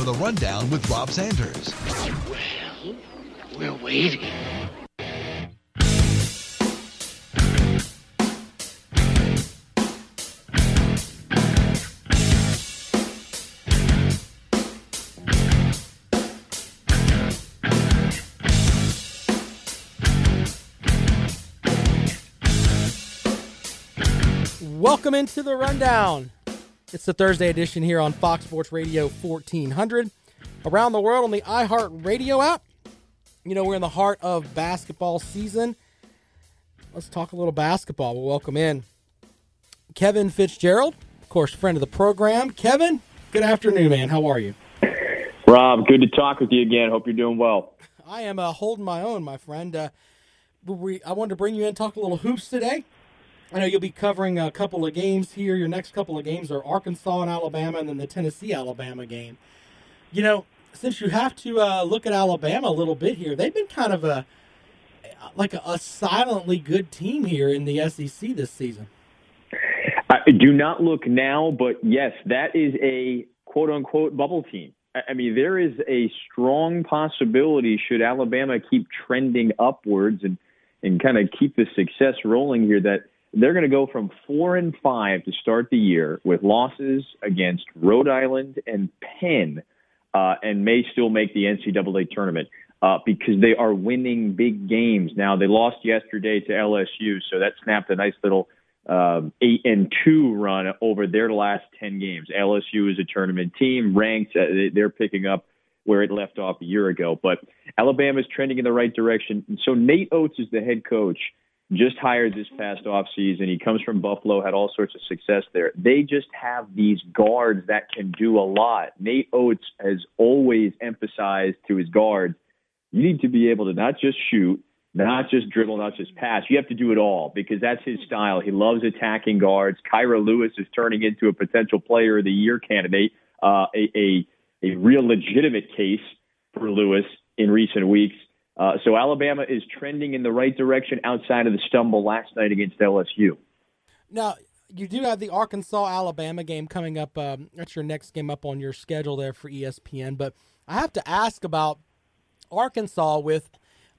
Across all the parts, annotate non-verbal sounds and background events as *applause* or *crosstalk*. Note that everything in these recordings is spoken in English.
for the rundown with Rob Sanders. Well, we're waiting. Welcome into the rundown. It's the Thursday edition here on Fox Sports Radio 1400. Around the world on the iHeart Radio app. You know, we're in the heart of basketball season. Let's talk a little basketball. We'll welcome in Kevin Fitzgerald, of course, friend of the program. Kevin, good afternoon, man. How are you? Rob, good to talk with you again. Hope you're doing well. I am uh, holding my own, my friend. Uh, we, I wanted to bring you in, talk a little hoops today. I know you'll be covering a couple of games here. Your next couple of games are Arkansas and Alabama, and then the Tennessee Alabama game. You know, since you have to uh, look at Alabama a little bit here, they've been kind of a like a, a silently good team here in the SEC this season. I do not look now, but yes, that is a quote unquote bubble team. I mean, there is a strong possibility should Alabama keep trending upwards and, and kind of keep the success rolling here that they're going to go from four and five to start the year with losses against Rhode Island and Penn, uh, and may still make the NCAA tournament uh, because they are winning big games. Now they lost yesterday to LSU, so that snapped a nice little um, eight and two run over their last ten games. LSU is a tournament team, ranked. Uh, they- they're picking up where it left off a year ago, but Alabama is trending in the right direction. And so Nate Oats is the head coach just hired this past off season. He comes from Buffalo, had all sorts of success there. They just have these guards that can do a lot. Nate Oats has always emphasized to his guards, you need to be able to not just shoot, not just dribble, not just pass. You have to do it all because that's his style. He loves attacking guards. Kira Lewis is turning into a potential player of the year candidate, uh, a, a, a real legitimate case for Lewis in recent weeks. Uh, so Alabama is trending in the right direction outside of the stumble last night against LSU. Now, you do have the Arkansas Alabama game coming up. Um, that's your next game up on your schedule there for ESPN. But I have to ask about Arkansas with.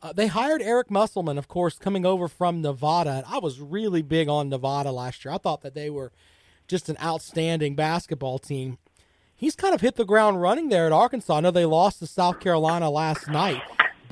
Uh, they hired Eric Musselman, of course, coming over from Nevada. I was really big on Nevada last year. I thought that they were just an outstanding basketball team. He's kind of hit the ground running there at Arkansas. I know they lost to South Carolina last night,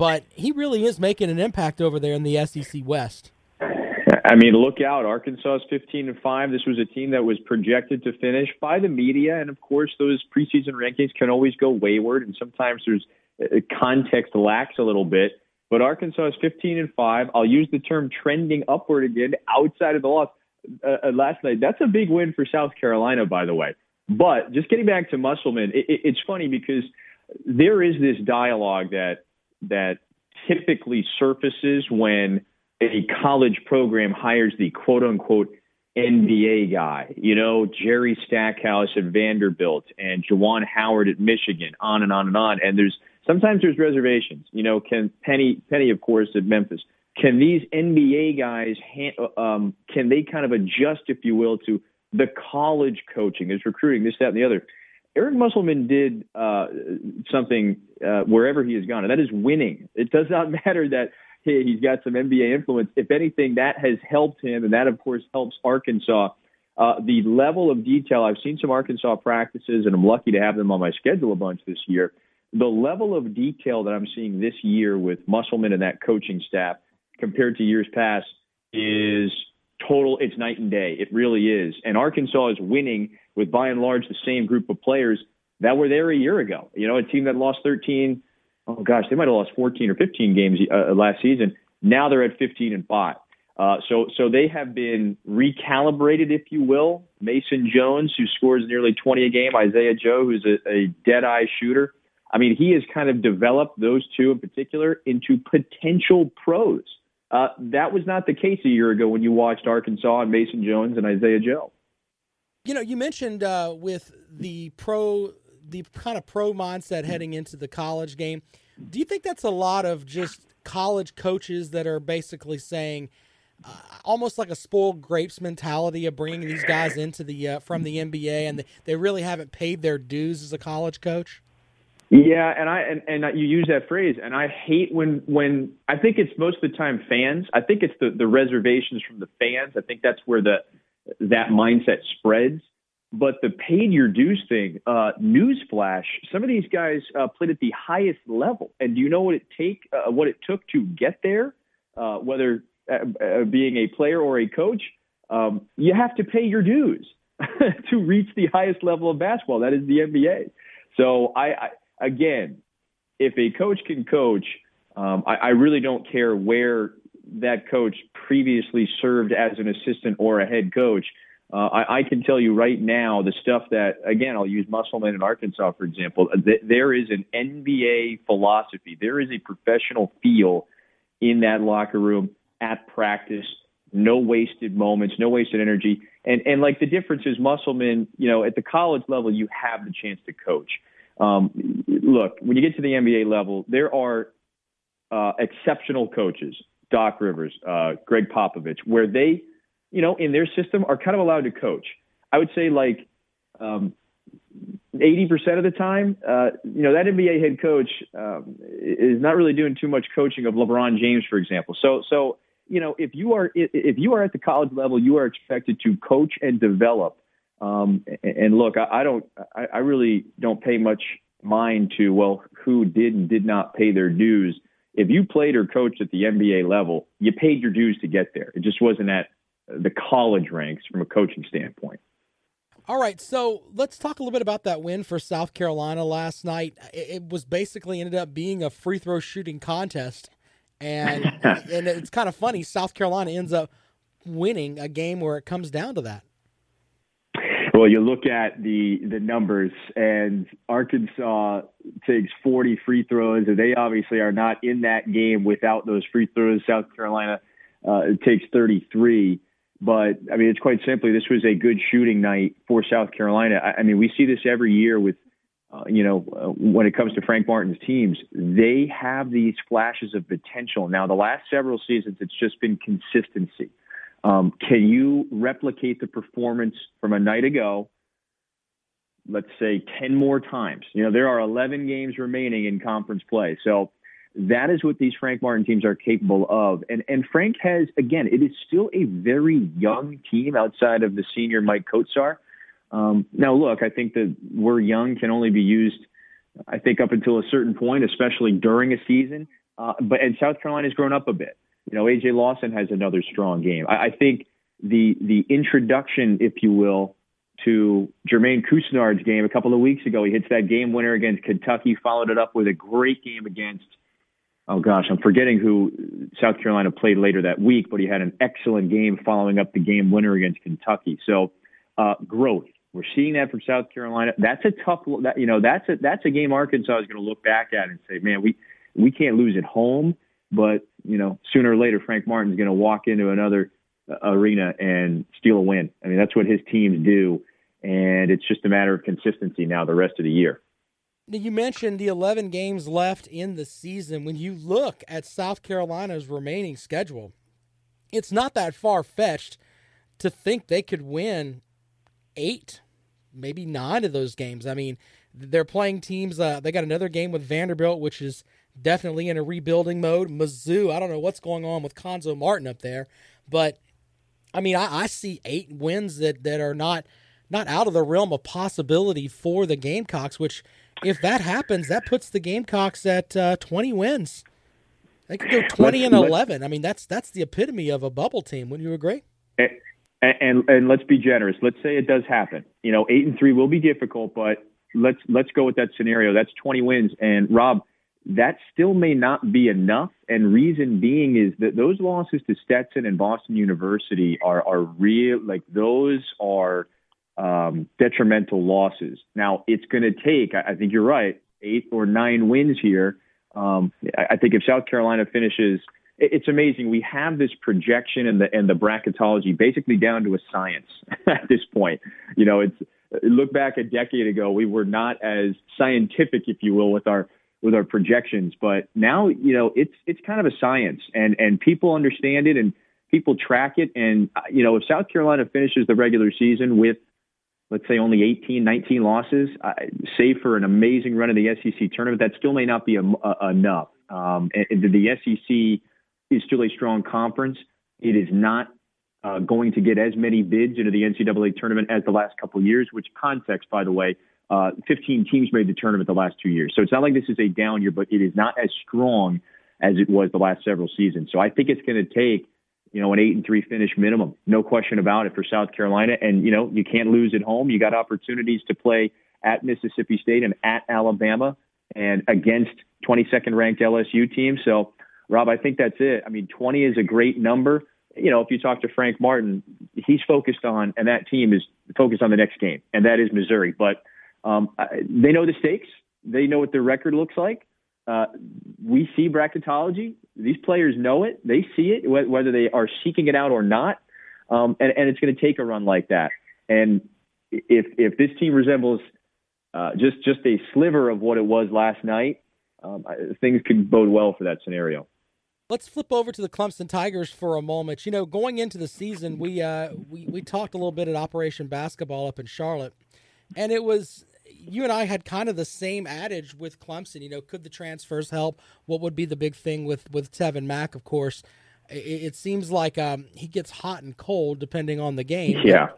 but he really is making an impact over there in the SEC West. I mean, look out! Arkansas is 15 and five. This was a team that was projected to finish by the media, and of course, those preseason rankings can always go wayward, and sometimes there's uh, context lacks a little bit. But Arkansas is 15 and five. I'll use the term trending upward again outside of the loss uh, uh, last night. That's a big win for South Carolina, by the way. But just getting back to Musselman, it, it, it's funny because there is this dialogue that that typically surfaces when a college program hires the quote unquote NBA guy. You know, Jerry Stackhouse at Vanderbilt and Juwan Howard at Michigan, on and on and on. And there's sometimes there's reservations. You know, can Penny Penny of course at Memphis. Can these NBA guys um, can they kind of adjust, if you will, to the college coaching? There's recruiting, this, that, and the other. Eric Musselman did uh, something uh, wherever he has gone, and that is winning. It does not *laughs* matter that hey, he's got some NBA influence. If anything, that has helped him, and that, of course, helps Arkansas. Uh, the level of detail, I've seen some Arkansas practices, and I'm lucky to have them on my schedule a bunch this year. The level of detail that I'm seeing this year with Musselman and that coaching staff compared to years past is total, it's night and day. It really is. And Arkansas is winning with, by and large, the same group of players that were there a year ago. You know, a team that lost 13, oh gosh, they might have lost 14 or 15 games uh, last season. Now they're at 15 and 5. Uh, so, so they have been recalibrated, if you will. Mason Jones, who scores nearly 20 a game, Isaiah Joe, who's a, a dead eye shooter. I mean, he has kind of developed those two in particular into potential pros. Uh, that was not the case a year ago when you watched Arkansas and Mason Jones and Isaiah Joe. You know, you mentioned uh, with the pro, the kind of pro mindset heading into the college game. Do you think that's a lot of just college coaches that are basically saying, uh, almost like a spoiled grapes mentality of bringing these guys into the uh, from the NBA, and they really haven't paid their dues as a college coach? Yeah, and I and, and you use that phrase, and I hate when when I think it's most of the time fans. I think it's the the reservations from the fans. I think that's where the that mindset spreads. But the paid your dues thing, uh, newsflash, some of these guys uh, played at the highest level, and do you know what it take uh, what it took to get there? Uh, whether uh, uh, being a player or a coach, um, you have to pay your dues *laughs* to reach the highest level of basketball. That is the NBA. So I, I again, if a coach can coach, um, I, I really don't care where that coach previously served as an assistant or a head coach. Uh, I, I can tell you right now the stuff that, again, I'll use Musselman in Arkansas, for example. Th- there is an NBA philosophy. There is a professional feel in that locker room at practice. No wasted moments, no wasted energy. And, and like the difference is Musselman, you know, at the college level, you have the chance to coach. Um, look, when you get to the NBA level, there are uh, exceptional coaches, Doc Rivers, uh, Gregg Popovich, where they, you know, in their system are kind of allowed to coach. I would say like um, 80% of the time, uh, you know, that NBA head coach um, is not really doing too much coaching of LeBron James, for example. So, so you know, if you are if you are at the college level, you are expected to coach and develop um, and look, I, I don't, I, I really don't pay much mind to well who did and did not pay their dues. If you played or coached at the NBA level, you paid your dues to get there. It just wasn't at the college ranks from a coaching standpoint. All right, so let's talk a little bit about that win for South Carolina last night. It was basically ended up being a free throw shooting contest, and *laughs* and it's kind of funny. South Carolina ends up winning a game where it comes down to that. Well, you look at the the numbers, and Arkansas takes 40 free throws, and they obviously are not in that game without those free throws. South Carolina uh, takes 33. But I mean, it's quite simply this was a good shooting night for South Carolina. I, I mean, we see this every year with, uh, you know, uh, when it comes to Frank Martin's teams, they have these flashes of potential. Now, the last several seasons, it's just been consistency. Um, can you replicate the performance from a night ago? Let's say 10 more times. You know, there are 11 games remaining in conference play. So that is what these Frank Martin teams are capable of. And, and Frank has, again, it is still a very young team outside of the senior Maik Kotsar. Um, now, look, I think that we're young can only be used, I think, up until a certain point, especially during a season. Uh, but and South Carolina's grown up a bit. You know, AJ Lawson has another strong game. I, I think the the introduction, if you will, to Jermaine Couisnard's game a couple of weeks ago. He hits that game winner against Kentucky, followed it up with a great game against. Oh gosh, I'm forgetting who South Carolina played later that week, but he had an excellent game following up the game winner against Kentucky. So uh, growth. We're seeing that from South Carolina. That's a tough. That, you know, that's a that's a game Arkansas is going to look back at and say, man, we we can't lose at home. But you know, sooner or later, Frank Martin's going to walk into another uh, arena and steal a win. I mean, that's what his teams do, and it's just a matter of consistency now the rest of the year. You mentioned the 11 games left in the season. When you look at South Carolina's remaining schedule, it's not that far fetched to think they could win eight, maybe nine of those games. I mean, they're playing teams. Uh, they got another game with Vanderbilt, which is definitely in a rebuilding mode. Mizzou, I don't know what's going on with Cuonzo Martin up there, but I mean, I, I, see eight wins that, that are not not out of the realm of possibility for the Gamecocks. Which, if that happens, that puts the Gamecocks at uh, twenty wins. They could go twenty let's, and eleven. I mean, that's that's the epitome of a bubble team. Wouldn't you agree? And, and and let's be generous. Let's say it does happen. You know, eight and three will be difficult, but let's let's go with that scenario. That's twenty wins. And Rob, that still may not be enough. And reason being is that those losses to Stetson and Boston University are are real. Like those are um, detrimental losses. Now it's going to take. I think you're right. Eight or nine wins here. Um, I think if South Carolina finishes, it's amazing. We have this projection and the and the bracketology basically down to a science *laughs* at this point. You know, it's look back a decade ago, we were not as scientific, if you will, with our with our projections. But now, you know, it's it's kind of a science, and and people understand it, and people track it. And you know, if South Carolina finishes the regular season with let's say only 18, 19 losses, uh, save for an amazing run in the SEC tournament, that still may not be a, a, enough. Um, and, and the SEC is still a strong conference. It is not uh, going to get as many bids into the NCAA tournament as the last couple of years, which context, by the way, uh, 15 teams made the tournament the last two years. So it's not like this is a down year, but it is not as strong as it was the last several seasons. So I think it's going to take, you know, an eight and three finish minimum. No question about it for South Carolina. And, you know, you can't lose at home. You got opportunities to play at Mississippi State and at Alabama and against 22nd ranked LSU team. So, Rob, I think that's it. I mean, 20 is a great number you know, if you talk to Frank Martin, he's focused on, and that team is focused on the next game, and that is Missouri. But um, they know the stakes. They know what their record looks like. Uh, we see bracketology. These players know it. They see it, whether they are seeking it out or not. Um, and, and, it's going to take a run like that. And if if this team resembles uh, just just a sliver of what it was last night, um, things could bode well for that scenario. Let's flip over to the Clemson Tigers for a moment. You know, going into the season, we uh, we we talked a little bit at Operation Basketball up in Charlotte, and it was you and I had kind of the same adage with Clemson. You know, could the transfers help? What would be the big thing with with Tevin Mack? Of course, it, it seems like um, he gets hot and cold depending on the game. Yeah,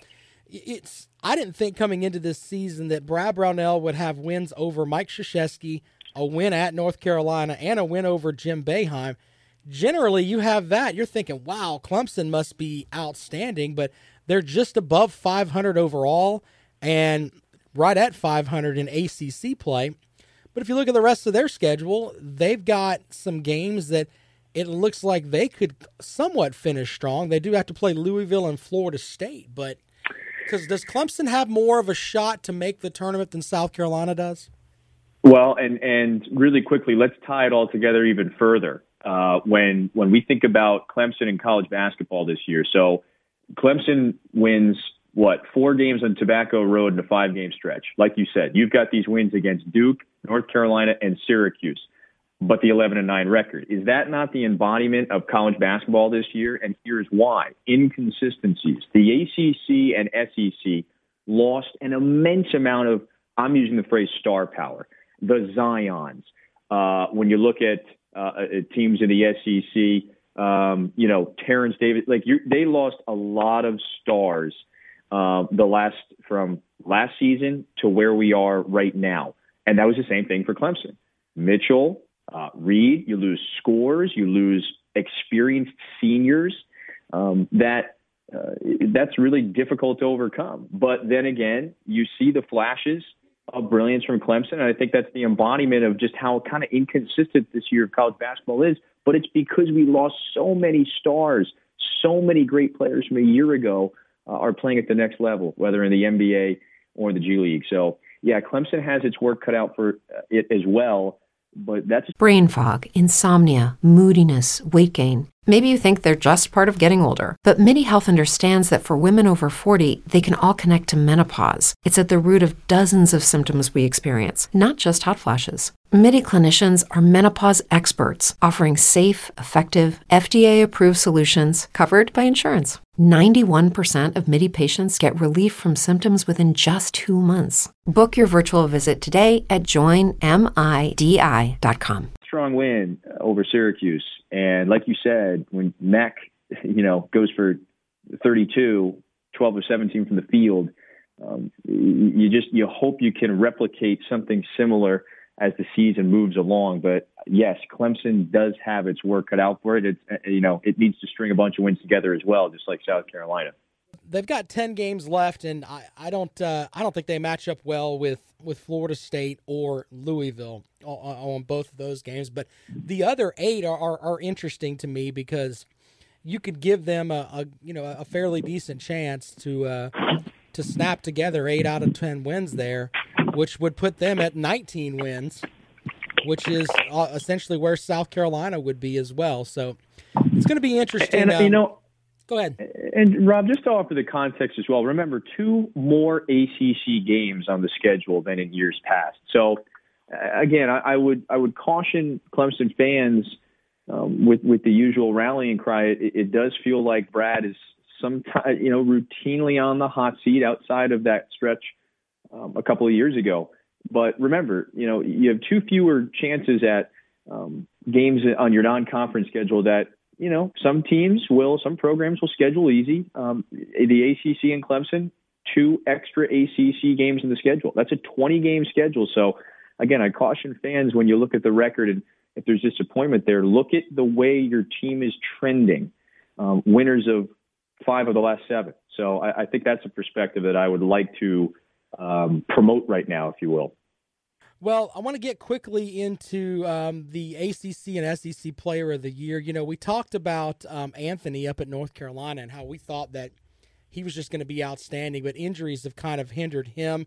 it's. I didn't think coming into this season that Brad Brownell would have wins over Mike Krzyzewski, a win at North Carolina, and a win over Jim Boeheim generally you have that. You're thinking, wow, Clemson must be outstanding, but they're just above 500 overall and right at 500 in ACC play. But if you look at the rest of their schedule, they've got some games that it looks like they could somewhat finish strong. They do have to play Louisville and Florida State, but because does Clemson have more of a shot to make the tournament than South Carolina does? Well, and and really quickly, let's tie it all together even further uh, when when we think about Clemson and college basketball this year. So Clemson wins what four games on Tobacco Road in a five game stretch. Like you said, you've got these wins against Duke, North Carolina, and Syracuse. But the 11 and 9 record. Is that not the embodiment of college basketball this year? And here's why inconsistencies. The ACC and SEC lost an immense amount of, I'm using the phrase star power, the Zions. Uh, when you look at uh, teams in the SEC. Um, you know, Terence Davis, like they lost a lot of stars uh, the last from last season to where we are right now, and that was the same thing for Clemson. Mitchell, uh, Reed, you lose scores, you lose experienced seniors. Um, that uh, that's really difficult to overcome. But then again, you see the flashes of brilliance from Clemson. And I think that's the embodiment of just how kind of inconsistent this year of college basketball is. But it's because we lost so many stars, so many great players from a year ago uh, are playing at the next level, whether in the NBA or the G League. So, yeah, Clemson has its work cut out for uh, it as well. But that's brain fog, insomnia, moodiness, weight gain. Maybe you think they're just part of getting older, but MIDI Health understands that for women over 40, they can all connect to menopause. It's at the root of dozens of symptoms we experience, not just hot flashes. MIDI clinicians are menopause experts offering safe, effective, FDA approved solutions covered by insurance. 91% of MIDI patients get relief from symptoms within just two months. Book your virtual visit today at joinmidi.com. Strong win over Syracuse and like you said, when Mac, *laughs* you know, goes for 32, 12 or 17 from the field, um, you just you hope you can replicate something similar as the season moves along. But yes, Clemson does have its work cut out for it. It's you know it needs to string a bunch of wins together as well, just like South Carolina. they've got ten games left, and I, I don't uh, I don't think they match up well with with Florida State or Louisville on, on both of those games. But the other eight are, are, are interesting to me because you could give them a, a you know a fairly decent chance to uh, to snap together eight out of ten wins there, which would put them at 19 wins, which is uh, essentially where South Carolina would be as well. So it's going to be interesting. And um, you know, go ahead. and Rob, just to offer the context as well. Remember, two more ACC games on the schedule than in years past. So uh, again, I, I would I would caution Clemson fans um, with with the usual rallying cry. It, it does feel like Brad is sometimes you know routinely on the hot seat outside of that stretch um, a couple of years ago. But remember, you know, you have two fewer chances at um, games on your non-conference schedule that you know some teams will, some programs will schedule easy. Um, the ACC and Clemson, two extra ACC games in the schedule. That's a 20-game schedule. So again, I caution fans when you look at the record and if there's disappointment there, look at the way your team is trending. Um, winners of five of the last seven. So I, I think that's a perspective that I would like to um, promote right now, if you will. Well, I want to get quickly into um, the ACC and SEC Player of the Year. You know, we talked about um, Anthony up at North Carolina and how we thought that he was just going to be outstanding, but injuries have kind of hindered him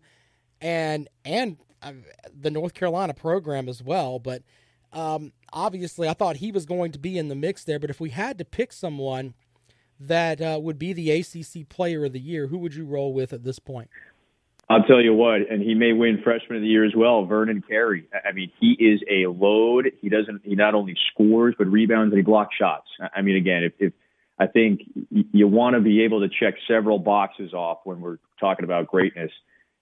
and and uh, the North Carolina program as well. But um, obviously, I thought he was going to be in the mix there. But if we had to pick someone that uh, would be the ACC Player of the Year, who would you roll with at this point? I'll tell you what, and he may win Freshman of the Year as well. Vernon Carey. I mean, he is a load. He doesn't. He not only scores but rebounds and he blocks shots. I mean, again, if, if I think you want to be able to check several boxes off when we're talking about greatness,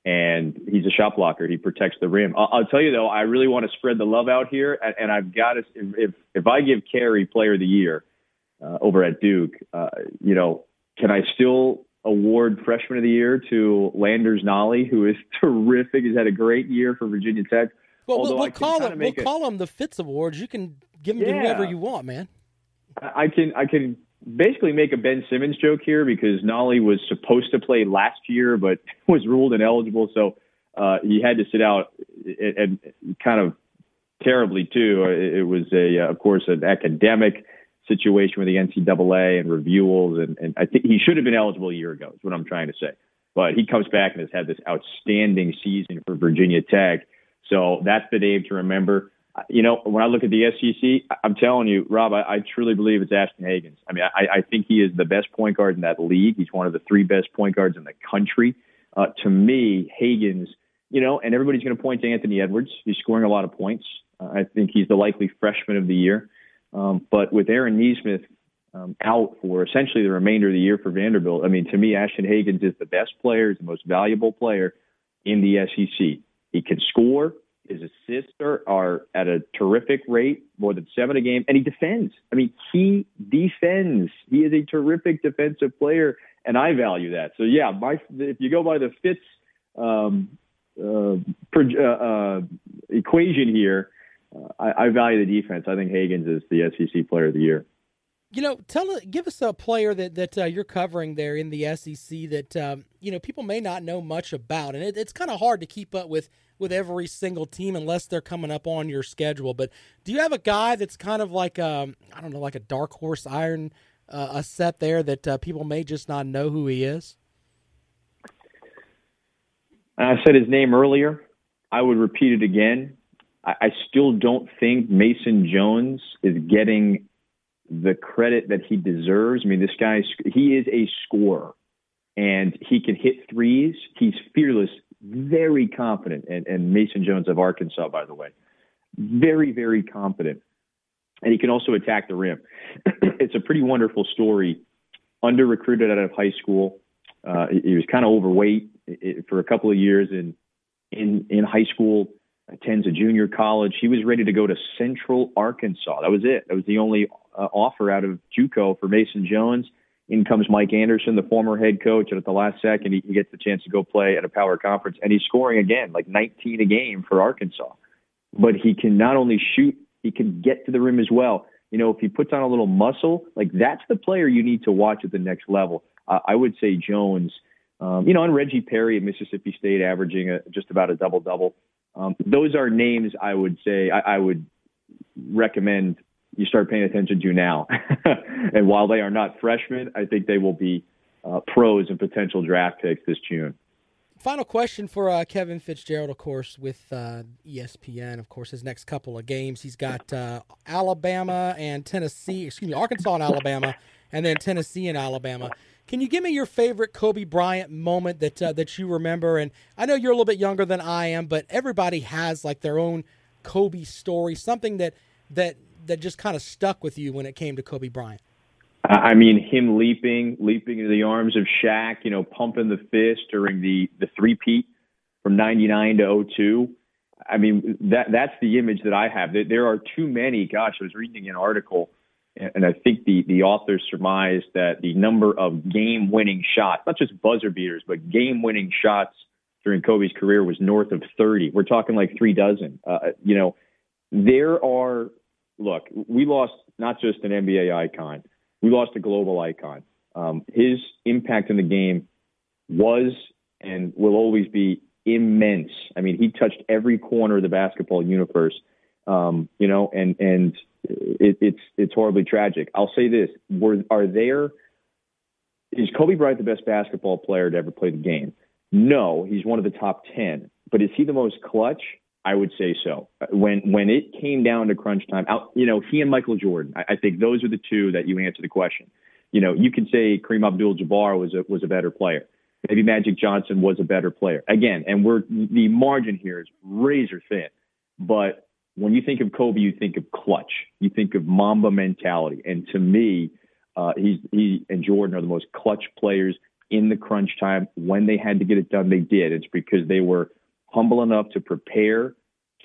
and he's a shot blocker. He protects the rim. I'll, I'll tell you though, I really want to spread the love out here, and, and I've got to. If if I give Carey Player of the Year uh, over at Duke, uh, you know, can I still award Freshman of the Year to Landers Nolley, who is *laughs* terrific. He's had a great year for Virginia Tech. Well, we'll, Although we'll call him. We'll a- call him the Fitz Awards. You can give them to whoever you want, man. I can I can basically make a Ben Simmons joke here because Nolley was supposed to play last year but *laughs* was ruled ineligible, so uh, he had to sit out and, and kind of terribly too. It, it was a uh, of course an academic situation with the NCAA and reviewals, and, and I think he should have been eligible a year ago. Is what I'm trying to say. But he comes back and has had this outstanding season for Virginia Tech. So that's the name to remember. You know, when I look at the SEC, I'm telling you, Rob, I, I truly believe it's Ashton Hagans. I mean, I, I think he is the best point guard in that league. He's one of the three best point guards in the country. Uh, to me, Hagans, you know, and everybody's going to point to Anthony Edwards. He's scoring a lot of points. Uh, I think he's the likely freshman of the year. Um, but with Aaron Nesmith um, out for essentially the remainder of the year for Vanderbilt, I mean, to me, Ashton Hagans is the best player, is the most valuable player in the SEC. He can score. His assists are, are at a terrific rate, more than seven a game, and he defends. I mean, he defends. He is a terrific defensive player, and I value that. So, yeah, my if you go by the Fitz um, uh, uh, uh, equation here, uh, I, I value the defense. I think Hagans is the SEC Player of the Year. You know, tell give us a player that that uh, you're covering there in the SEC that um, you know people may not know much about, and it, it's kind of hard to keep up with with every single team unless they're coming up on your schedule. But do you have a guy that's kind of like um, I don't know, like a dark horse iron uh, a set there that uh, people may just not know who he is? I said his name earlier. I would repeat it again. I, I still don't think Mason Jones is getting the credit that he deserves. I mean, this guy, he is a scorer and he can hit threes. He's fearless, very confident. And, and Mason Jones of Arkansas, by the way, very, very confident. And he can also attack the rim. *clears throat* it's a pretty wonderful story. Under recruited out of high school. Uh, he was kind of overweight for a couple of years in in in high school. Attends a junior college. He was ready to go to Central Arkansas. That was it. That was the only uh, offer out of JUCO for Mason Jones. In comes Mike Anderson, the former head coach, and at the last second, he, he gets the chance to go play at a power conference, and he's scoring again, like 19 a game for Arkansas. But he can not only shoot, he can get to the rim as well. You know, if he puts on a little muscle, like that's the player you need to watch at the next level. uh, I would say Jones. Um, you know, and Reggie Perry at Mississippi State averaging a, just about a double double. Um, those are names I would say I, I would recommend you start paying attention to now. *laughs* and while they are not freshmen, I think they will be uh, pros and potential draft picks this June. Final question for uh, Kevin Fitzgerald, of course, with uh, ESPN. Of course, his next couple of games, he's got uh, Alabama and Tennessee. Excuse me, Arkansas and Alabama, and then Tennessee and Alabama. Can you give me your favorite Kobe Bryant moment that uh, that you remember? And I know you're a little bit younger than I am, but everybody has like their own Kobe story, something that that that just kind of stuck with you when it came to Kobe Bryant. I mean, him leaping, leaping into the arms of Shaq, you know, pumping the fist during the the three peat from '99 to 02. I mean, that that's the image that I have. There are too many. Gosh, I was reading an article, and I think the the author surmised that the number of game winning shots, not just buzzer beaters, but game winning shots during Kobe's career was north of 30. We're talking like three dozen. Uh, you know, there are. Look, we lost not just an NBA icon we lost a global icon. Um, his impact in the game was and will always be immense. I mean, he touched every corner of the basketball universe. Um, you know, and and it, it's it's horribly tragic. I'll say this: were are there? Is Kobe Bryant the best basketball player to ever play the game? No, he's one of the top ten. But is he the most clutch? I would say so. When when it came down to crunch time, out, you know, he and Michael Jordan. I, I think those are the two that you answer the question. You know, you can say Kareem Abdul-Jabbar was a was a better player. Maybe Magic Johnson was a better player. Again, and we're the margin here is razor thin. But when you think of Kobe, you think of clutch. You think of Mamba mentality. And to me, uh, he's he and Jordan are the most clutch players in the crunch time. When they had to get it done, they did. It's because they were humble enough to prepare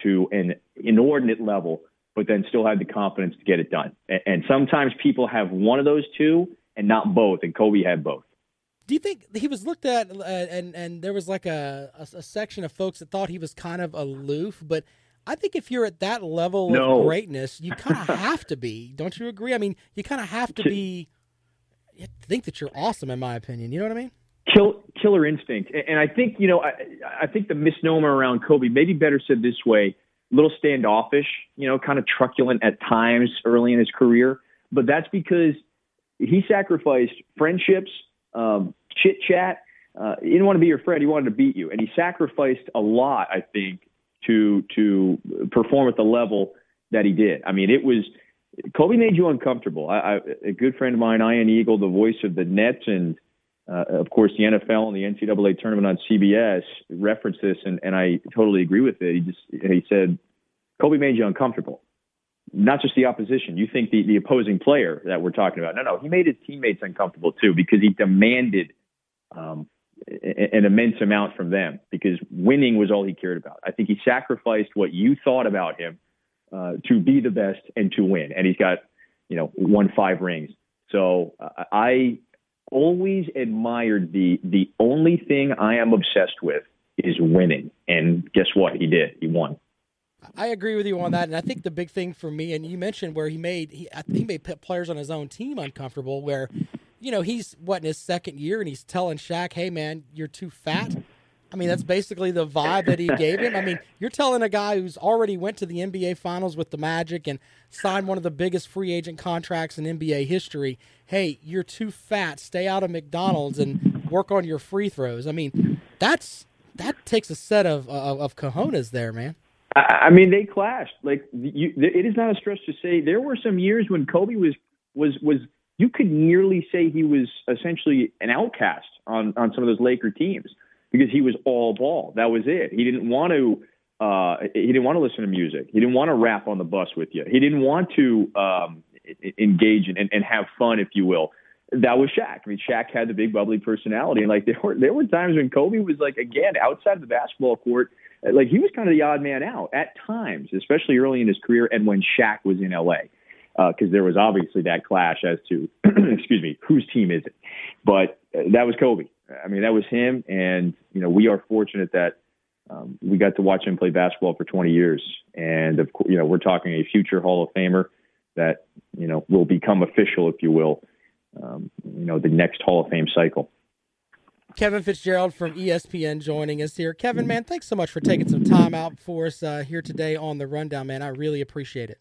to an inordinate level, but then still had the confidence to get it done. And, sometimes people have one of those two and not both, and Kobe had both. Do you think he was looked at, uh, and and there was like a, a, a section of folks that thought he was kind of aloof, but I think if you're at that level no. of greatness, you *laughs* kind of have to be. Don't you agree? I mean, you kind of have to be. You think that you're awesome, in my opinion. You know what I mean? Kill, killer instinct. And I think, you know, I, I think the misnomer around Kobe, maybe better said this way, a little standoffish, you know, kind of truculent at times early in his career. But that's because he sacrificed friendships, um, chit chat. Uh, he didn't want to be your friend. He wanted to beat you. And he sacrificed a lot, I think, to, to perform at the level that he did. I mean, it was, Kobe made you uncomfortable. I, I, a good friend of mine, Ian Eagle, the voice of the Nets and, uh, of course, the NFL and the NCAA tournament on CBS referenced this, and, and I totally agree with it. He just he said Kobe made you uncomfortable, not just the opposition. You think the the opposing player that we're talking about? No, no, he made his teammates uncomfortable too because he demanded um, an immense amount from them because winning was all he cared about. I think he sacrificed what you thought about him uh, to be the best and to win, and he's got you know won five rings. So uh, I always admired the the only thing I am obsessed with is winning. And guess what? He did. He won. I agree with you on that, and I think the big thing for me, and you mentioned where he made he he made players on his own team uncomfortable. Where, you know, he's what in his second year, and he's telling Shaq, "Hey, man, you're too fat." I mean, that's basically the vibe that he gave him. I mean, you're telling a guy who's already went to the NBA Finals with the Magic and signed one of the biggest free agent contracts in NBA history. Hey, you're too fat. Stay out of McDonald's and work on your free throws. I mean, that's that takes a set of of, of cojones there, man. I mean, they clashed. Like, you, it is not a stretch to say there were some years when Kobe was was was. You could nearly say he was essentially an outcast on on some of those Laker teams because he was all ball. That was it. He didn't want to. Uh, he didn't want to listen to music. He didn't want to rap on the bus with you. He didn't want to um, engage in, and, and have fun, if you will. That was Shaq. I mean, Shaq had the big bubbly personality, and like there were there were times when Kobe was like again outside of the basketball court, like he was kind of the odd man out at times, especially early in his career, and when Shaq was in LA, because uh, there was obviously that clash as to *clears throat* excuse me, whose team is it? But uh, that was Kobe. I mean, that was him, and you know, we are fortunate that um, we got to watch him play basketball for 20 years, and of course, you know, we're talking a future Hall of Famer that you know will become official, if you will, um, you know the next Hall of Fame cycle. Kevin Fitzgerald from ESPN joining us here. Kevin, man, thanks so much for taking some time out for us uh, here today on the rundown, man. I really appreciate it.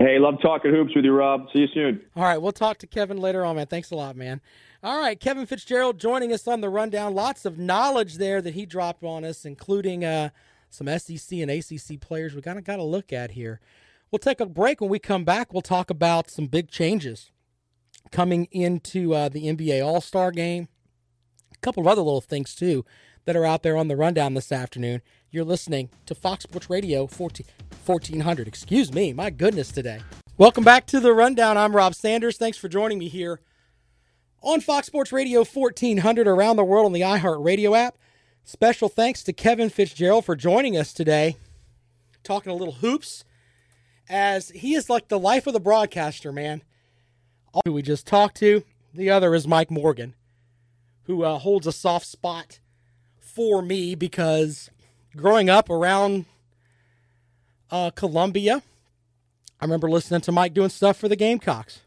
Hey, love talking hoops with you, Rob. See you soon. All right, we'll talk to Kevin later on, man. Thanks a lot, man. All right, Kevin Fitzgerald joining us on the rundown. Lots of knowledge there that he dropped on us, including uh, some SEC and ACC players we kind of got to look at here. We'll take a break. When we come back, we'll talk about some big changes coming into uh, the NBA All Star game. A couple of other little things, too, that are out there on the rundown this afternoon. You're listening to Fox Sports Radio 14, 1400. Excuse me, my goodness, today. Welcome back to the rundown. I'm Rob Sanders. Thanks for joining me here on Fox Sports Radio 1400 around the world on the iHeartRadio app. Special thanks to Kevin Fitzgerald for joining us today, talking a little hoops, as he is like the life of the broadcaster, man. All who we just talked to, the other is Mike Morgan, who uh, holds a soft spot for me because growing up around uh, Columbia, I remember listening to Mike doing stuff for the Gamecocks.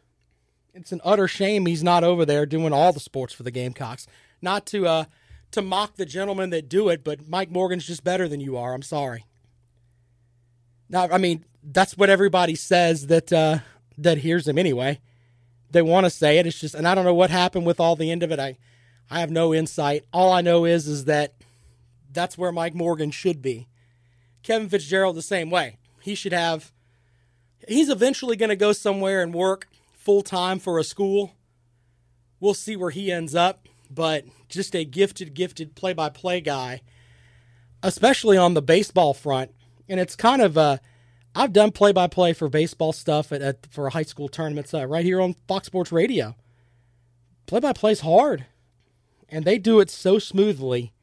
It's an utter shame he's not over there doing all the sports for the Gamecocks. Not to uh, to mock the gentlemen that do it, but Mike Morgan's just better than you are. I'm sorry. Now, I mean, that's what everybody says that uh, that hears him anyway. They want to say it. It's just, and I don't know what happened with all the end of it. I, I have no insight. All I know is, is that that's where Mike Morgan should be. Kevin Fitzgerald the same way. He should have. He's eventually going to go somewhere and work full time for a school. We'll see where he ends up, but just a gifted, gifted play by play guy, especially on the baseball front. And it's kind of uh, I've done play by play for baseball stuff at, at for high school tournaments uh, right here on Fox Sports Radio. Play by play's hard, and they do it so smoothly.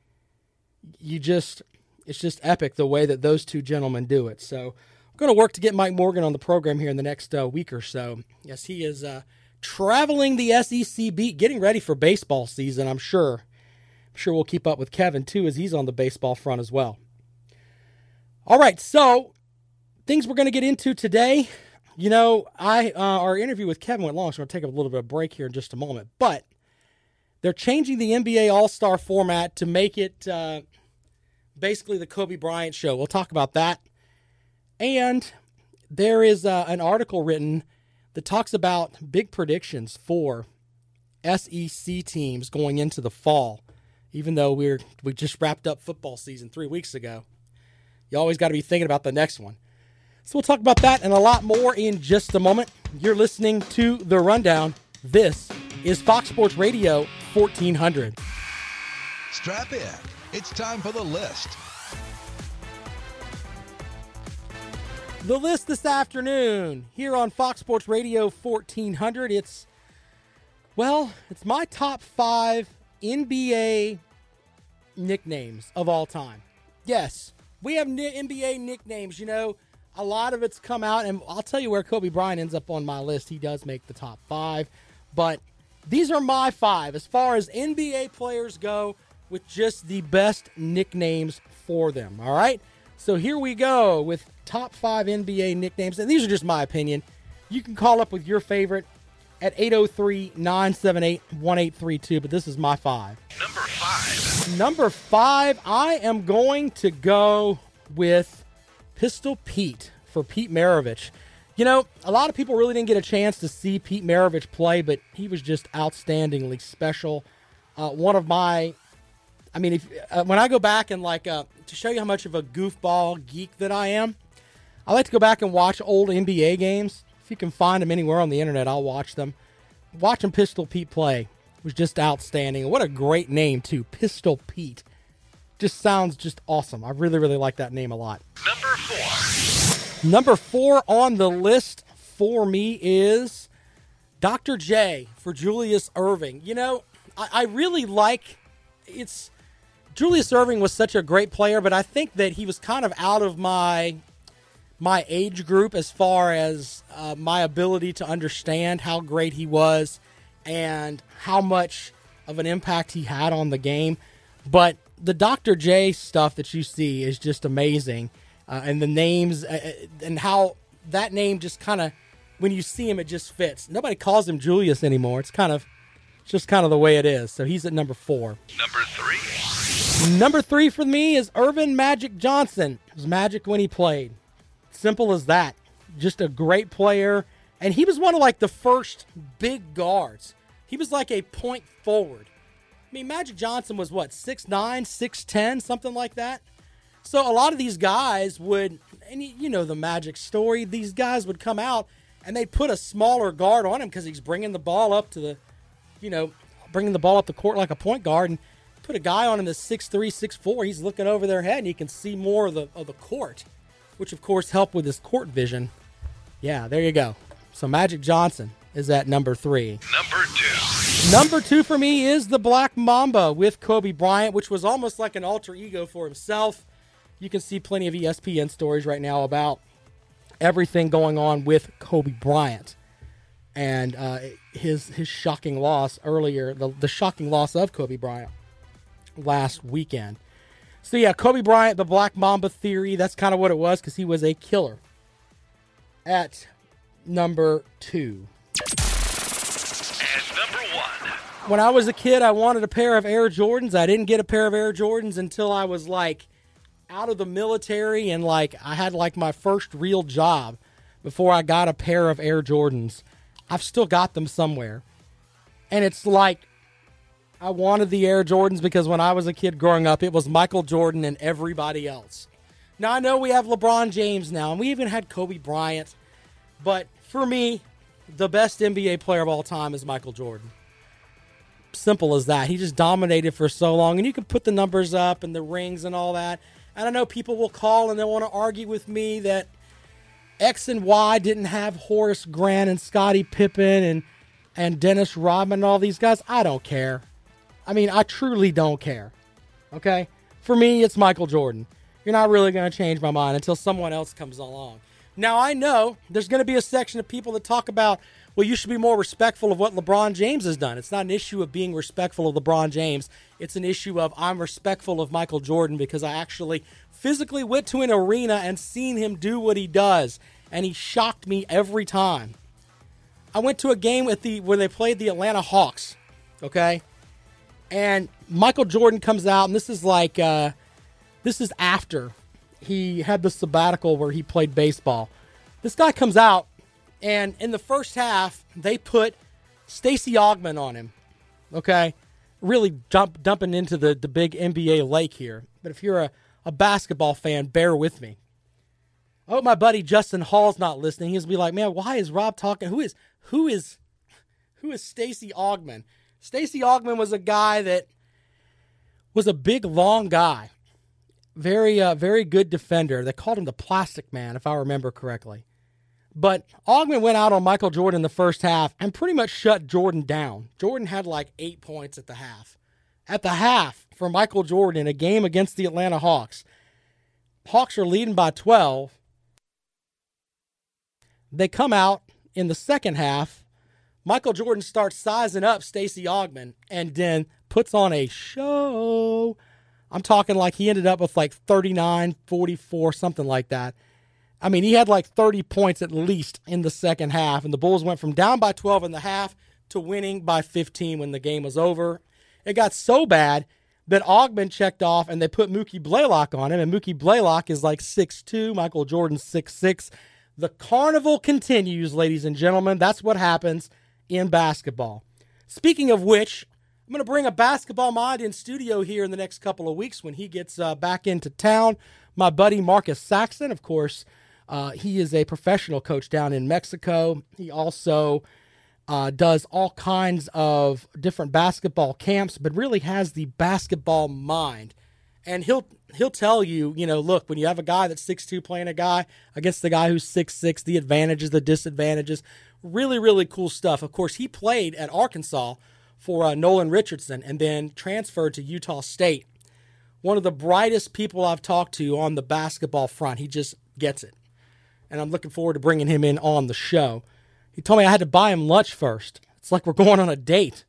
You just it's just epic the way that those two gentlemen do it. So I'm going to work to get Mike Morgan on the program here in the next uh, week or so. Yes, he is uh, traveling the SEC beat, getting ready for baseball season. I'm sure. I'm sure we'll keep up with Kevin too as he's on the baseball front as well. All right, so things we're going to get into today. You know, I uh, our interview with Kevin went long, so I'm going to take a little bit of a break here in just a moment. But they're changing the NBA All Star format to make it uh, basically the Kobe Bryant show. We'll talk about that. And there is uh, an article written that talks about big predictions for SEC teams going into the fall. Even though we're we just wrapped up football season three weeks ago, you always got to be thinking about the next one. So we'll talk about that and a lot more in just a moment. You're listening to the rundown. This is Fox Sports Radio 1400. Strap in. It's time for the list. The list this afternoon here on Fox Sports Radio 1400. It's, well, it's my top five NBA nicknames of all time. Yes, we have NBA nicknames, you know. A lot of it's come out, and I'll tell you where Kobe Bryant ends up on my list. He does make the top five, but these are my five as far as NBA players go with just the best nicknames for them. All right. So here we go with top five NBA nicknames. And these are just my opinion. You can call up with your favorite at 803 978 1832, but this is my five. Number five. Number five, I am going to go with Pistol Pete for Pete Maravich. You know, a lot of people really didn't get a chance to see Pete Maravich play, but he was just outstandingly special. Uh, one of my, I mean, if uh, when I go back and like uh, to show you how much of a goofball geek that I am, I like to go back and watch old NBA games. If you can find them anywhere on the internet, I'll watch them. Watching Pistol Pete play was just outstanding. What a great name too, Pistol Pete. Just sounds just awesome. I really, really like that name a lot. Number four. Number four on the list for me is Dr. J for Julius Erving. You know, I, I really like it's Julius Erving was such a great player, but I think that he was kind of out of my my age group as far as uh, my ability to understand how great he was and how much of an impact he had on the game. But the Dr. J stuff that you see is just amazing. Uh, and the names uh, and how that name just kind of when you see him, it just fits. Nobody calls him Julius anymore. It's kind of just kind of the way it is. So he's at number four. Number three. Number three for me is Earvin Magic Johnson. It was magic when he played. Simple as that. Just a great player. And he was one of like the first big guards. He was like a point forward. I mean, Magic Johnson was what, 6'9, 6'10, something like that? So a lot of these guys would, and you know the Magic story, these guys would come out and they'd put a smaller guard on him because he's bringing the ball up to the, you know, bringing the ball up the court like a point guard and put a guy on him that's 6'3, 6'4. He's looking over their head and he can see more of the, of the court, which of course helped with his court vision. Yeah, there you go. So Magic Johnson is at number three. Number two. Number two for me is the Black Mamba with Kobe Bryant, which was almost like an alter ego for himself. You can see plenty of ESPN stories right now about everything going on with Kobe Bryant and uh, his his shocking loss earlier, the, the shocking loss of Kobe Bryant last weekend. So yeah, Kobe Bryant, the Black Mamba theory, that's kind of what it was because he was a killer. At number two. Number one. when I was a kid, I wanted a pair of Air Jordans. I didn't get a pair of Air Jordans until I was like out of the military and like I had like my first real job before I got a pair of Air Jordans. I've still got them somewhere. And it's like I wanted the Air Jordans because when I was a kid growing up, it was Michael Jordan and everybody else. Now I know we have LeBron James now, and we even had Kobe Bryant, but for me, the best NBA player of all time is Michael Jordan simple as that. He just dominated for so long, and you can put the numbers up and the rings and all that. And I know people will call and they want to argue with me that X and Y didn't have Horace Grant and Scottie Pippen and and Dennis Rodman and all these guys. I don't care. I mean, I truly don't care. Okay? For me, it's Michael Jordan. You're not really going to change my mind until someone else comes along. Now, I know there's going to be a section of people that talk about, well, you should be more respectful of what LeBron James has done. It's not an issue of being respectful of LeBron James. It's an issue of I'm respectful of Michael Jordan because I actually physically went to an arena and seen him do what he does, and he shocked me every time. I went to a game at the where they played the Atlanta Hawks, okay? And Michael Jordan comes out, and this is like uh, this is after he had the sabbatical where he played baseball. This guy comes out, and in the first half, they put Stacey Augmon on him. Okay, really dump, dumping into the the big NBA lake here. But if you're a, a basketball fan, bear with me. I hope my buddy Justin Hall's not listening. He's be like, man, why is Rob talking? Who is who is who is Stacey Augmon? Stacey Augmon was a guy that was a big, long guy, very, uh, very good defender. They called him the Plastic Man, if I remember correctly. But Augmon went out on Michael Jordan in the first half and pretty much shut Jordan down. Jordan had like eight points at the half. At the half for Michael Jordan a game against the Atlanta Hawks, Hawks are leading by 12. They come out in the second half. Michael Jordan starts sizing up Stacey Augmon and then puts on a show. I'm talking like he ended up with like 39, 44, something like that. I mean, he had like 30 points at least in the second half, and the Bulls went from down by 12 in the half to winning by 15 when the game was over. It got so bad that Augmon checked off and they put Mookie Blaylock on him, and Mookie Blaylock is like 6'2, Michael Jordan's 6'6. The carnival continues, ladies and gentlemen. That's what happens in basketball. Speaking of which, I'm going to bring a basketball mind in studio here in the next couple of weeks when he gets uh, back into town. My buddy Marcus Saxon, of course, uh, he is a professional coach down in Mexico. He also uh, does all kinds of different basketball camps, but really has the basketball mind. And he'll he'll tell you, you know, look, when you have a guy that's 6'2 playing a guy against the guy who's 6'6, the advantages, the disadvantages, really, really cool stuff. Of course, he played at Arkansas for uh, Nolan Richardson and then transferred to Utah State. One of the brightest people I've talked to on the basketball front. He just gets it. And I'm looking forward to bringing him in on the show. He told me I had to buy him lunch first. It's like we're going on a date.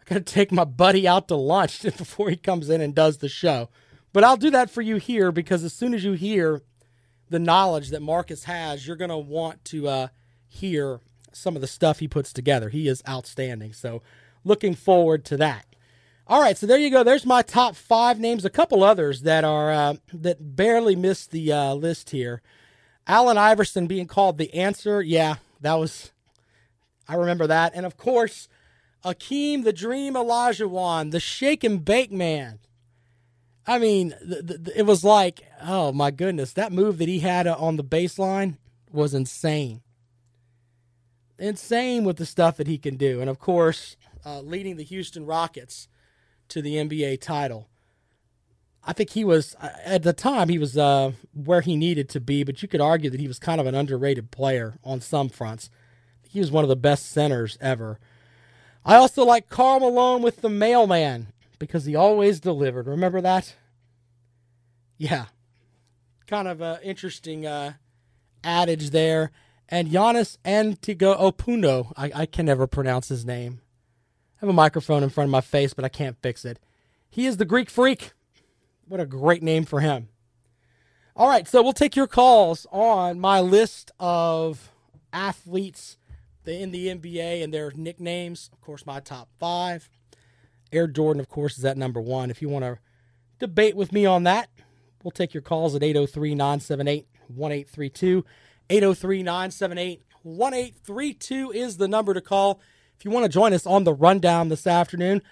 I got to take my buddy out to lunch *laughs* before he comes in and does the show. But I'll do that for you here because as soon as you hear the knowledge that Marcus has, you're going to want to uh, hear some of the stuff he puts together. He is outstanding. So looking forward to that. All right, so there you go. There's my top five names. A couple others that are uh, that barely missed the uh, list here. Allen Iverson being called the answer. Yeah, that was. I remember that, and of course, Akeem the Dream Elijah Olajuwon, the shake and bake man. I mean, th- th- it was like, oh my goodness, that move that he had on the baseline was insane. Insane with the stuff that he can do, and of course, uh, leading the Houston Rockets to the NBA title. I think he was uh, at the time he was uh, where he needed to be, but you could argue that he was kind of an underrated player on some fronts. He was one of the best centers ever. I also like Karl Malone with the mailman because he always delivered. Remember that? Yeah, kind of an interesting uh, adage there. And Giannis Antetokounmpo, I, I can never pronounce his name. I have a microphone in front of my face, but I can't fix it. He is the Greek freak. What a great name for him. All right, so we'll take your calls on my list of athletes in the NBA and their nicknames. Of course, my top five. Air Jordan, of course, is at number one. If you want to debate with me on that, we'll take your calls at 803 978 1832. 803 978 1832 is the number to call. If you want to join us on the rundown this afternoon,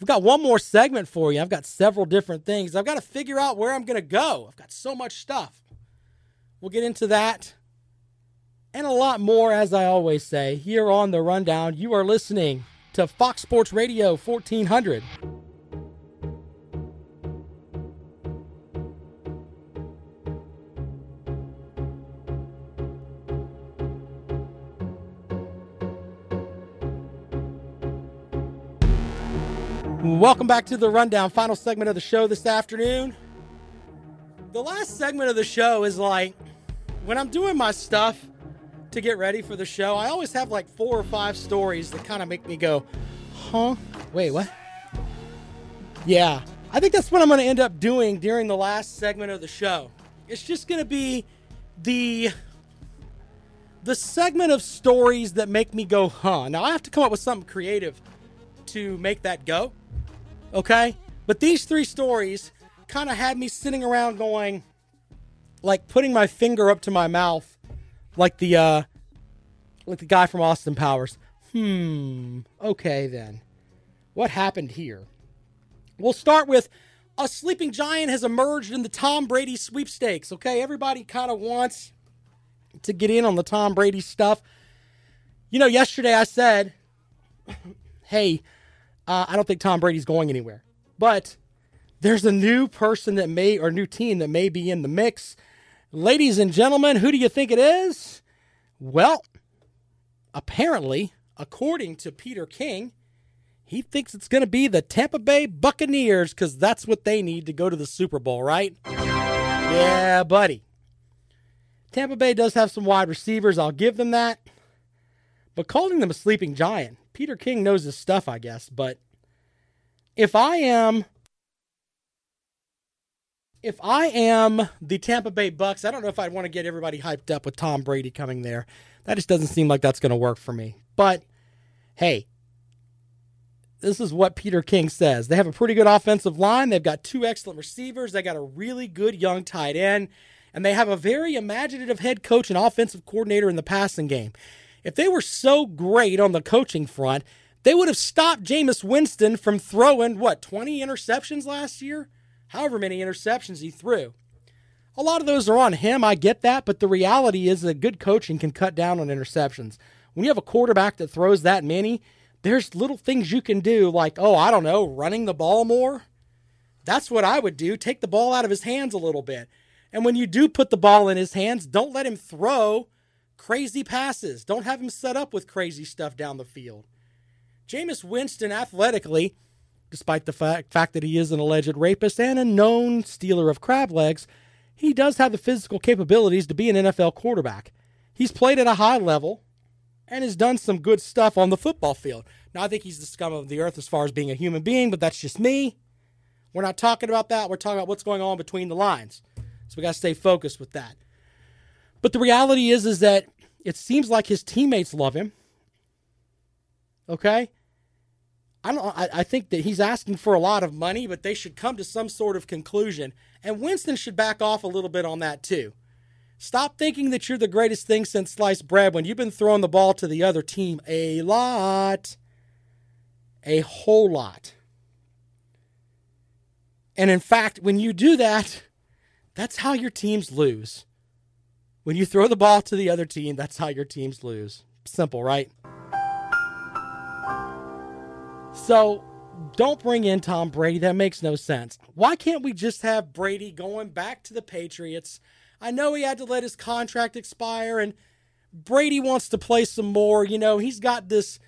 I've got one more segment for you. I've got several different things. I've got to figure out where I'm going to go. I've got so much stuff. We'll get into that and a lot more, as I always say, here on the rundown. You are listening to Fox Sports Radio 1400. Welcome back to the rundown, final segment of the show this afternoon. The last segment of the show is like when I'm doing my stuff to get ready for the show, I always have like four or five stories that kind of make me go, huh? Wait, what? Yeah, I think that's what I'm going to end up doing during the last segment of the show. It's just going to be the the segment of stories that make me go, huh? Now I have to come up with something creative to make that go. Okay? But these three stories kind of had me sitting around going, like putting my finger up to my mouth, like the uh, like the guy from Austin Powers. Hmm. Okay then, what happened here? We'll start with a sleeping giant has emerged in the Tom Brady sweepstakes. Okay, everybody kind of wants to get in on the Tom Brady stuff. You know, yesterday I said, "Hey, uh, I don't think Tom Brady's going anywhere. But there's a new person that may, or new team that may be in the mix. Ladies and gentlemen, who do you think it is? Well, apparently, according to Peter King, he thinks it's going to be the Tampa Bay Buccaneers because that's what they need to go to the Super Bowl, right? Yeah, buddy. Tampa Bay does have some wide receivers. I'll give them that. But calling them a sleeping giant, Peter King knows his stuff, I guess. But if I am if I am the Tampa Bay Bucks, I don't know if I'd want to get everybody hyped up with Tom Brady coming there. That just doesn't seem like that's going to work for me. But hey, this is what Peter King says. They have a pretty good offensive line. They've got two excellent receivers. They got a really good young tight end, and they have a very imaginative head coach and offensive coordinator in the passing game. If they were so great on the coaching front, they would have stopped Jameis Winston from throwing, what, 20 interceptions last year? However many interceptions he threw. A lot of those are on him, I get that, but the reality is that good coaching can cut down on interceptions. When you have a quarterback that throws that many, there's little things you can do, like, oh, I don't know, running the ball more. That's what I would do. Take the ball out of his hands a little bit. And when you do put the ball in his hands, don't let him throw crazy passes. Don't have him set up with crazy stuff down the field. Jameis Winston, athletically, despite the fact, fact that he is an alleged rapist and a known stealer of crab legs, he does have the physical capabilities to be an NFL quarterback. He's played at a high level and has done some good stuff on the football field. Now, I think he's the scum of the earth as far as being a human being, but that's just me. We're not talking about that. We're talking about what's going on between the lines. So we got to stay focused with that. But the reality is, is that It seems like his teammates love him. Okay? I don't I, I think that he's asking for a lot of money, but they should come to some sort of conclusion. And Winston should back off a little bit on that too. Stop thinking that you're the greatest thing since sliced bread when you've been throwing the ball to the other team a lot. A whole lot. And in fact, when you do that, that's how your teams lose. When you throw the ball to the other team, that's how your teams lose. Simple, right? So don't bring in Tom Brady. That makes no sense. Why can't we just have Brady going back to the Patriots? I know he had to let his contract expire, and Brady wants to play some more. You know, he's got this,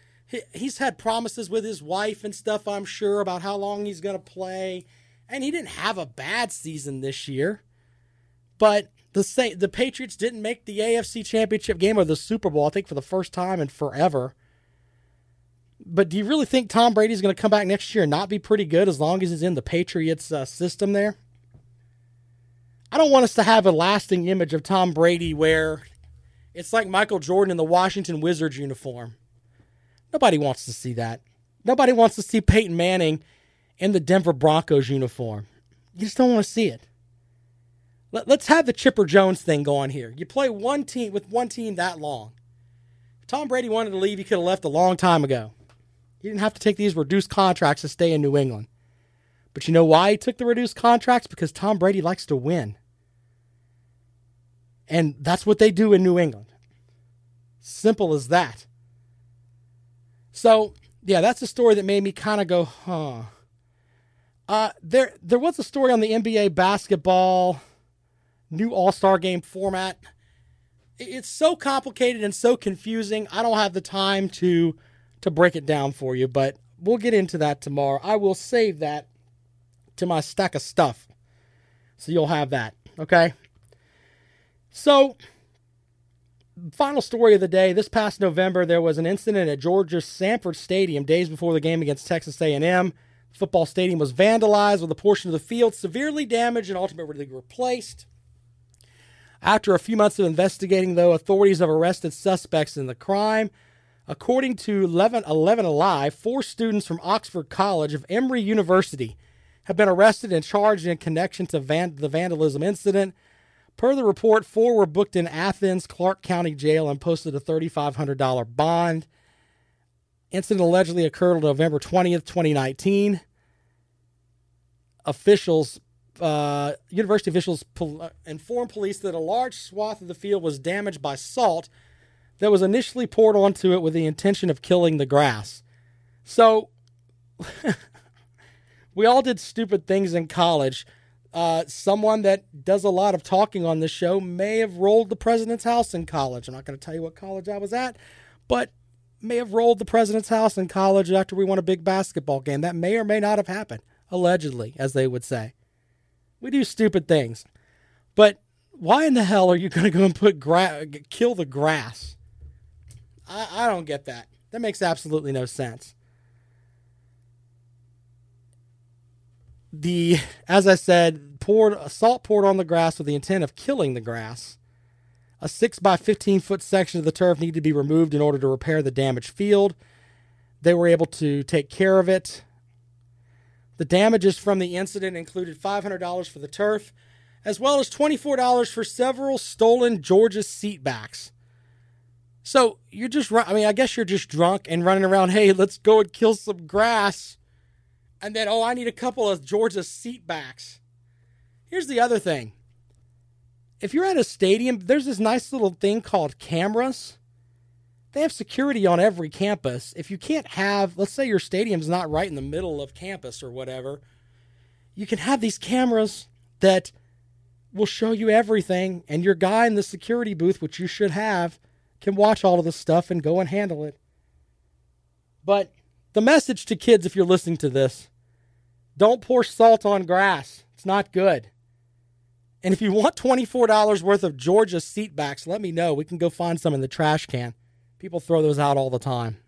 he's had promises with his wife and stuff, I'm sure, about how long he's going to play. And he didn't have a bad season this year. But the the Patriots didn't make the AFC Championship game or the Super Bowl, I think, for the first time in forever. But do you really think Tom Brady's going to come back next year and not be pretty good as long as he's in the Patriots uh, system there? I don't want us to have a lasting image of Tom Brady where it's like Michael Jordan in the Washington Wizards uniform. Nobody wants to see that. Nobody wants to see Peyton Manning in the Denver Broncos uniform. You just don't want to see it. Let, us have the Chipper Jones thing going here. You play one team with one team that long. If Tom Brady wanted to leave, he could have left a long time ago. He didn't have to take these reduced contracts to stay in New England. But you know why he took the reduced contracts? Because Tom Brady likes to win. And that's what they do in New England. Simple as that. So, yeah, that's a story that made me kind of go, huh. Uh, there, there was a story on the NBA basketball new All Star game format. It's so complicated and so confusing. I don't have the time to to break it down for you, but we'll get into that tomorrow. I will save that to my stack of stuff. So you'll have that, okay? So final story of the day, this past November there was an incident at Georgia's Sanford Stadium days before the game against Texas A&M. Football stadium was vandalized with a portion of the field severely damaged and ultimately replaced. After a few months of investigating, though, authorities have arrested suspects in the crime. According to 11, 11 Alive, four students from Oxford College of Emory University have been arrested and charged in connection to van- the vandalism incident. Per the report, four were booked in Athens, Clarke County Jail, and posted a $3,500 bond. Incident allegedly occurred on November 20th, 2019. Officials uh, university officials pol- uh, informed police that a large swath of the field was damaged by salt that was initially poured onto it with the intention of killing the grass. So, *laughs* we all did stupid things in college. Uh, someone that does a lot of talking on this show may have rolled the president's house in college. I'm not going to tell you what college I was at, but may have rolled the president's house in college after we won a big basketball game. That may or may not have happened, allegedly, as they would say. We do stupid things. But why in the hell are you going to go and put gra- kill the grass? I, I don't get that. That makes absolutely no sense. The as I said, poured salt poured on the grass with the intent of killing the grass. A six by fifteen foot section of the turf needed to be removed in order to repair the damaged field. They were able to take care of it. The damages from the incident included $500 for the turf, as well as $24 for several stolen Georgia seatbacks. So you're just, I mean, I guess you're just drunk and running around, hey, let's go and kill some grass. And then, oh, I need a couple of Georgia seatbacks. Here's the other thing if you're at a stadium, there's this nice little thing called cameras they have security on every campus. If you can't have, let's say your stadium's not right in the middle of campus or whatever, you can have these cameras that will show you everything, and your guy in the security booth, which you should have, can watch all of this stuff and go and handle it. But the message to kids, if you're listening to this, don't pour salt on grass. It's not good. And if you want $24 worth of Georgia seatbacks, let me know. We can go find some in the trash can. People throw those out all the time.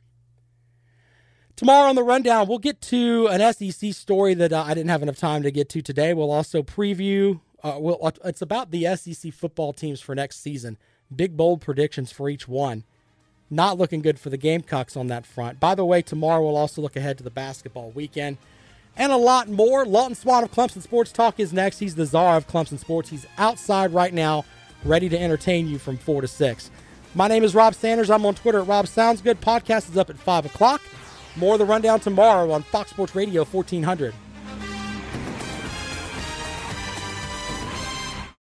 Tomorrow on the rundown, we'll get to an SEC story that uh, I didn't have enough time to get to today. We'll also preview. Uh, we'll, uh, it's about the SEC football teams for next season. Big bold predictions for each one. Not looking good for the Gamecocks on that front. By the way, tomorrow we'll also look ahead to the basketball weekend and a lot more. Lawton Swan of Clemson Sports Talk is next. He's the czar of Clemson Sports. He's outside right now, ready to entertain you from 4 to 6. My name is Rob Sanders. I'm on Twitter at Rob Sounds Good. Podcast is up at 5 o'clock. More of the rundown tomorrow on Fox Sports Radio 1400.